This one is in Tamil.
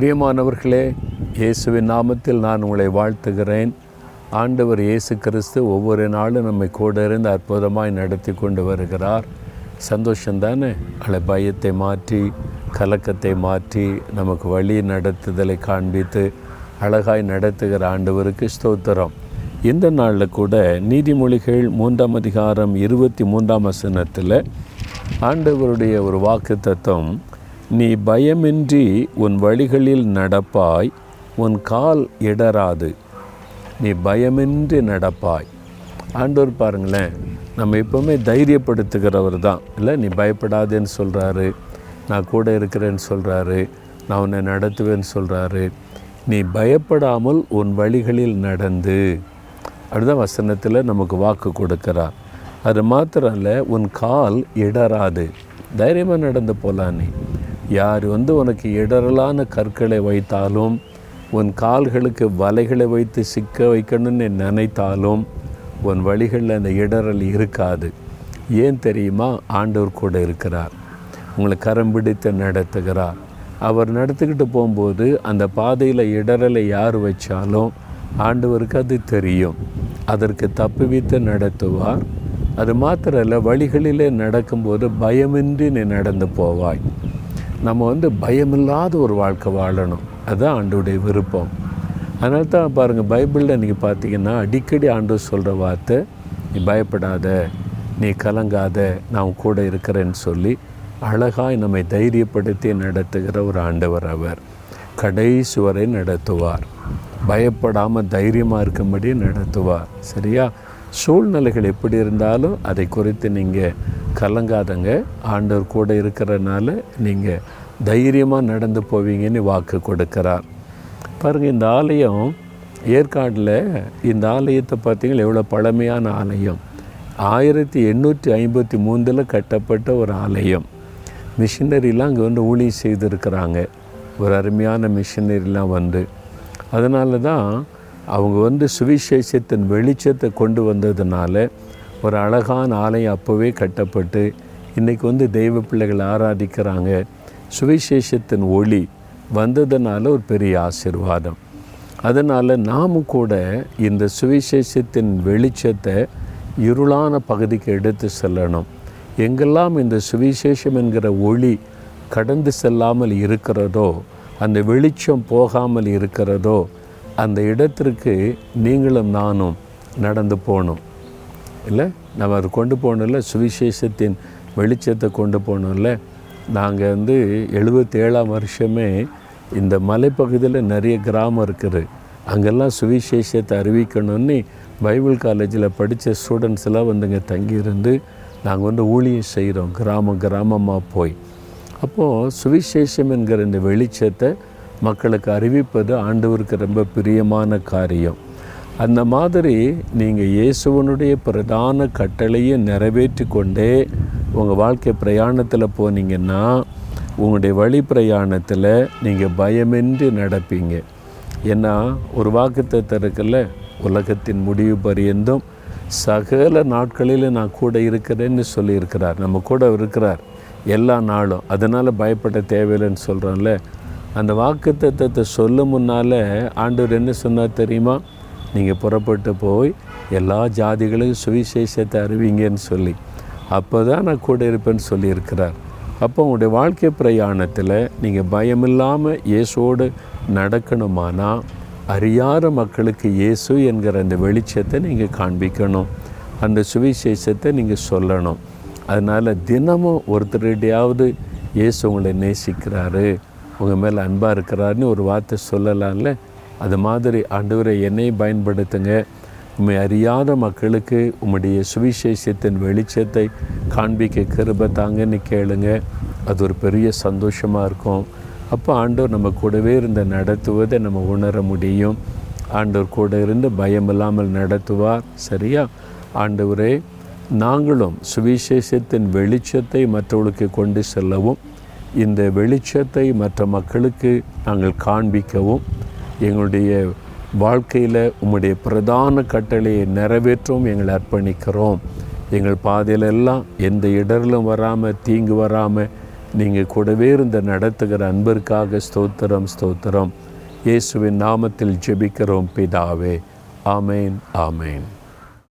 பிரியமானவர்களே இயேசுவின் நாமத்தில் நான் உங்களை வாழ்த்துகிறேன். ஆண்டவர் இயேசு கிறிஸ்து ஒவ்வொரு நாளும் நம்மை கூட இருந்து அற்புதமாய் நடத்தி கொண்டு வருகிறார். சந்தோஷந்தானே அவளை பயத்தை மாற்றி கலக்கத்தை மாற்றி நமக்கு வழி நடத்துதலை காண்பித்து அழகாய் நடத்துகிற ஆண்டவருக்கு ஸ்தோத்திரம். இந்த நாளில் கூட நீதிமொழிகள் மூன்றாம் அதிகாரம் இருபத்தி மூன்றாம் வசனத்தில் ஆண்டவருடைய ஒரு வாக்கு தத்துவம் நீ பயமின்றி உன் வழிகளில் நடப்பாய் உன் கால் இடராது நீ பயமின்றி நடப்பாய். ஆண்டவர் பாருங்களேன் நம்ம எப்போவுமே தைரியப்படுத்துகிறவர் தான். இல்லை நீ பயப்படாதேன்னு சொல்கிறாரு நான் கூட இருக்கிறேன்னு சொல்கிறாரு நான் உன்னை நடத்துவேன்னு சொல்கிறாரு நீ பயப்படாமல் உன் வழிகளில் நடந்து. அதுதான் வசனத்தில் நமக்கு வாக்கு கொடுக்கிறார். அது மாத்திரம் இல்லை உன் கால் இடராது தைரியமாக நடந்து போகலாம் நீ. யார் வந்து உனக்கு இடரலான கற்களை வைத்தாலும் உன் கால்களுக்கு வலைகளை வைத்து சிக்க வைக்கணும்னு நினைத்தாலும் உன் வழிகளில் அந்த இடரல் இருக்காது. ஏன் தெரியுமா? ஆண்டவர் கூட இருக்கிறார். உங்களை கரம் பிடித்து நடத்துகிறார். அவர் நடத்திக்கிட்டு போகும்போது அந்த பாதையில் இடரலை யார் வச்சாலும் ஆண்டவருக்கு அது தெரியும். அதற்கு தப்புவித்து நடத்துவார். அது மாத்திரம் வழிகளிலே நடக்கும்போது பயமின்றி நீ நடந்து போவாய். நம்ம வந்து பயமில்லாத ஒரு வாழ்க்கை வாழணும். அதுதான் ஆண்டோடைய விருப்பம். அதனால தான் பாருங்கள் பைபிளில் நீங்கள் பார்த்தீங்கன்னா அடிக்கடி ஆண்டவர் சொல்கிற வார்த்தை நீ பயப்படாத நீ கலங்காத நான் கூட இருக்கிறேன்னு சொல்லி அழகாய் நம்மை தைரியப்படுத்தி நடத்துகிற ஒரு ஆண்டவர் அவர். கடைசி வரை நடத்துவார். பயப்படாமல் தைரியமாக இருக்கும்படி நடத்துவார். சரியா? சூழ்நிலைகள் எப்படி இருந்தாலும் அதை குறித்து நீங்கள் கலங்காதங்க. ஆண்டவர் கூட இருக்கிறனால நீங்கள் தைரியமாக நடந்து போவீங்கன்னு வாக்கு கொடுக்கிறார். பாருங்கள் இந்த ஆலயம் ஏற்காடில் இந்த ஆலயத்தை பார்த்தீங்கன்னா எவ்வளோ பழமையான ஆலயம். ஆயிரத்தி எண்ணூற்றி ஐம்பத்தி மூன்றில் கட்டப்பட்ட ஒரு ஆலயம். மிஷினரிலாம் அங்கே வந்து ஊழியம் செய்திருக்கிறாங்க. ஒரு அருமையான மிஷினரிலாம் வந்து. அதனால தான் அவங்க வந்து சுவிசேஷத்தின் வெளிச்சத்தை கொண்டு வந்ததுனால ஒரு அழகான ஆலயம் அப்போவே கட்டப்பட்டு இன்றைக்கி வந்து தெய்வ பிள்ளைகள் ஆராதிக்கிறாங்க. சுவிசேஷத்தின் ஒளி வந்ததுனால ஒரு பெரிய ஆசிர்வாதம். அதனால் நாமும் கூட இந்த சுவிசேஷத்தின் வெளிச்சத்தை இருளான பகுதிக்கு எடுத்து செல்லணும். எங்கெல்லாம் இந்த சுவிசேஷம் என்கிற ஒளி கடந்து செல்லாமல் இருக்கிறதோ அந்த வெளிச்சம் போகாமல் இருக்கிறதோ அந்த இடத்திற்கு நீங்களும் நானும் நடந்து போகணும். இல்லை நம்ம அதை கொண்டு போகணும்ல சுவிசேஷத்தின் வெளிச்சத்தை கொண்டு போகணும்ல நாங்கள் வந்து எழுபத்தேழாம் வருஷமே இந்த மலைப்பகுதியில் நிறைய கிராமம் இருக்குது. அங்கெல்லாம் சுவிசேஷத்தை அறிவிக்கணும்னு பைபிள் காலேஜில் படித்த ஸ்டூடெண்ட்ஸ்லாம் வந்துங்க தங்கியிருந்து நாங்கள் வந்து ஊழியம் செய்கிறோம் கிராமம் கிராமமாக போய். அப்போது சுவிசேஷம் என்கிற இந்த வெளிச்சத்தை மக்களுக்கு அறிவிப்பது ஆண்டவருக்கு ரொம்ப பிரியமான காரியம். அந்த மாதிரி நீங்கள் இயேசுவனுடைய பிரதான கட்டளையை நிறைவேற்றி கொண்டே உங்கள் வாழ்க்கை பிரயாணத்தில் போனீங்கன்னா உங்களுடைய வழி பிரயாணத்தில் நீங்கள் பயமின்றி நடப்பீங்க. ஏன்னா ஒரு வாக்குத்தத்தை இருக்குல்ல உலகத்தின் முடிவு பரியந்தும் சகல நாட்களில் நான் கூட இருக்கிறேன்னு சொல்லியிருக்கிறார். நம்ம கூட இருக்கிறார். எல்லா நாளும். அதனால் பயப்பட தேவையில்லைன்னு சொல்கிறோம்ல அந்த வாக்குத்தத்தத்தை சொல்லும் முன்னால் ஆண்டவர் என்ன சொன்னார் தெரியுமா? நீங்கள் புறப்பட்டு போய் எல்லா ஜாதிகளையும் சுவிசேஷத்தை அறிவிங்கன்னு சொல்லி அப்போ தான் நான் கூட இருப்பேன்னு சொல்லியிருக்கிறார். அப்போ உங்களுடைய வாழ்க்கை பிரயாணத்தில் நீங்கள் பயமில்லாமல் இயேசோடு நடக்கணுமானா அறியாத மக்களுக்கு இயேசு என்கிற அந்த வெளிச்சத்தை நீங்கள் காண்பிக்கணும். அந்த சுவிசேஷத்தை நீங்கள் சொல்லணும். அதனால் தினமும் ஒருத்தருடையாவது இயேசு உங்களை நேசிக்கிறாரு உங்கள் மேலே அன்பாக இருக்கிறாருன்னு ஒரு வார்த்தை சொல்லலாம்ல? அது மாதிரி ஆண்டவரை என்னை பயன்படுத்துங்க. உண்மை அறியாத மக்களுக்கு உம்முடைய சுவிசேஷத்தின் வெளிச்சத்தை காண்பிக்க கிருப தாங்கன்னு கேளுங்க. அது ஒரு பெரிய சந்தோஷமாக இருக்கும். அப்போ ஆண்டவர் நம்ம கூடவே இருந்து நடத்துவதை நம்ம உணர முடியும். ஆண்டவர் கூட இருந்து பயம் இல்லாமல் நடத்துவார். சரியா? ஆண்டவரே நாங்களும் சுவிசேஷத்தின் வெளிச்சத்தை மற்றவர்களுக்கு கொண்டு செல்லவும் இந்த வெளிச்சத்தை மற்ற மக்களுக்கு நாங்கள் காண்பிக்கவும் எங்களுடைய வாழ்க்கையில் உம்முடைய பிரதான கட்டளையை நிறைவேற்றவும் எங்களை அர்ப்பணிக்கிறோம். எங்கள் பாதையிலெல்லாம் எந்த இடரிலும் வராமல் தீங்கு வராமல் நீங்கள் கூடவே இருந்த நடத்துகிற அன்பிற்காக ஸ்தோத்திரம் ஸ்தோத்திரம். இயேசுவின் நாமத்தில் ஜெபிக்கிறோம் பிதாவே. ஆமேன் ஆமேன்.